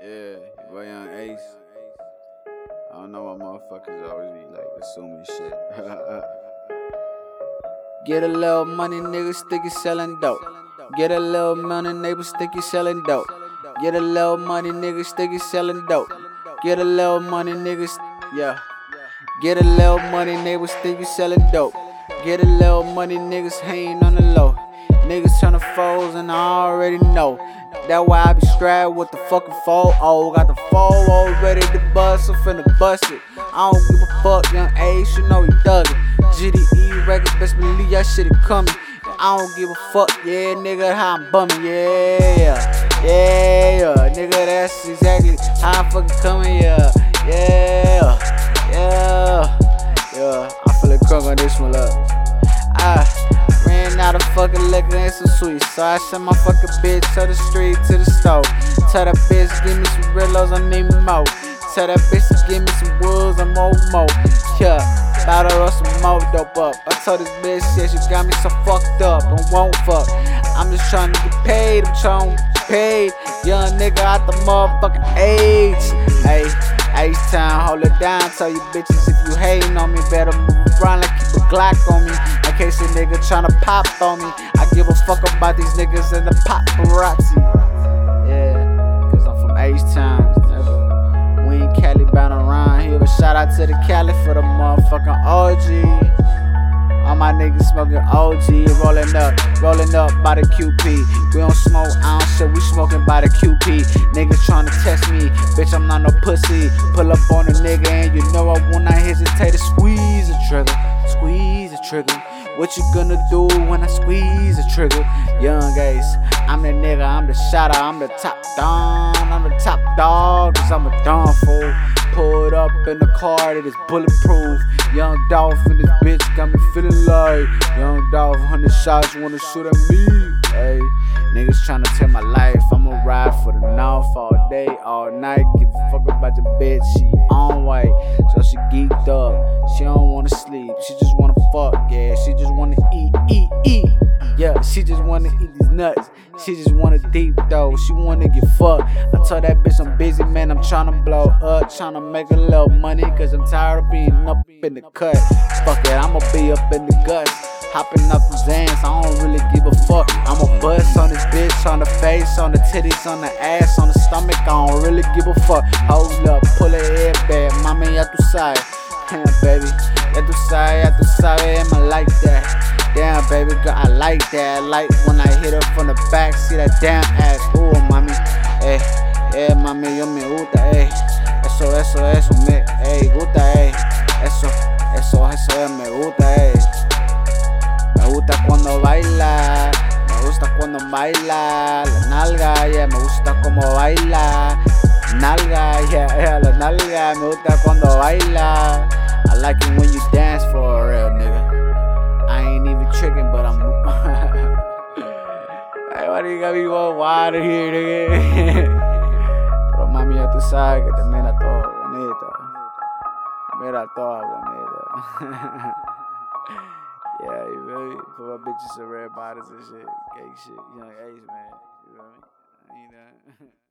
Yeah, boy, young Ace. I don't know why motherfuckers always be like assuming shit. Get a little money, niggas you selling dope. Get a little money, neighbors you selling dope. Get a little money, niggas you selling dope. Get a little money, niggas, yeah. Get a little money, neighbors you selling dope. Get a little money, niggas hanging on the low. Niggas turn to foes and I already know. That why I be strapped with the fucking 4 Oh, got the 4 all ready to bust, I'm finna bust it. I don't give a fuck, young Ace, you know he thuggin'. GDE records, best believe that shit is coming. I don't give a fuck, yeah, nigga, how I'm bumming, yeah, yeah, yeah, nigga, that's exactly how I'm fucking coming, yeah, fucking liquor and some sweet, so I sent my fucking bitch to the street, to the store. Tell that bitch, give me some Rillos, I need more. Tell that bitch to give me some woods, I'm more, more, yeah. To roll some more dope up. I told this bitch shit, she got me so fucked up and won't fuck. I'm just trying to get paid, I'm trying to get paid. Young nigga out the motherfucking age. Hey, H time, hold it down. Tell you bitches if you hating on me, better move around like keep a Glock on me. Nigga tryna pop on me. I give a fuck about these niggas and the paparazzi. Yeah, cause I'm from H time. We ain't Cali bound around here, but shout out to the Cali for the motherfucking OG. All my niggas smoking OG, rolling up, rolling up by the QP. We don't smoke ounce shit, we smoking by the QP. Niggas tryna test me, bitch, I'm not no pussy. Pull up on a nigga, and you know I will not hesitate to squeeze the trigger, squeeze the trigger. What you gonna do when I squeeze the trigger? Young Ace, I'm the nigga, I'm the shotter, I'm the top dog, I'm the top dog, cause I'm a dumb fool. Pulled up in the car that is bulletproof. Young Dolph in this bitch got me feeling like Young Dolph, 100 shots, wanna shoot at me. Hey, niggas tryna take my life. Day, all night. Give a fuck about the bitch, she on white. So she geeked up. She don't wanna sleep, she just wanna fuck, yeah. She just wanna eat, eat, eat. Yeah, she just wanna eat these nuts. She just wanna deep though. She wanna get fucked. I told that bitch I'm busy, man. I'm tryna blow up, tryna make a little money. Cause I'm tired of being up in the cut. Fuck it, I'ma be up in the guts. Hopping up the Xans, I don't really give a fuck. I'ma bust on on the face, on the titties, on the ass, on the stomach. I don't really give a fuck. Hold up, pull a head back, mami, ya tu sabes. Damn, baby, ya tu sabes, ya tu sabes, I'ma like that. Damn, baby girl, I like that. I like when I hit her from the back, see that damn ass. Ooh, mami, eh, eh, mami, yo me gusta, eh. Eso, eso, eso, me, eh, gusta, eh. Eso, eso, eso, eh, me gusta, eh. Me gusta cuando baila, baila, la nalga, yeah, me gusta como baila, nalga, yeah, yeah, la nalga, me gusta cuando baila. I like it when you dance for real nigga. I ain't even tricking, but I'm. Ay, why you got me going wild here, nigga? Pero mami, ya tú sabes que te mira todo bonito. Mira todo bonito. yeah, you feel me? Put my bitches some red bottoms and shit, gay shit. Young Ace, man. You feel me? I ain't that.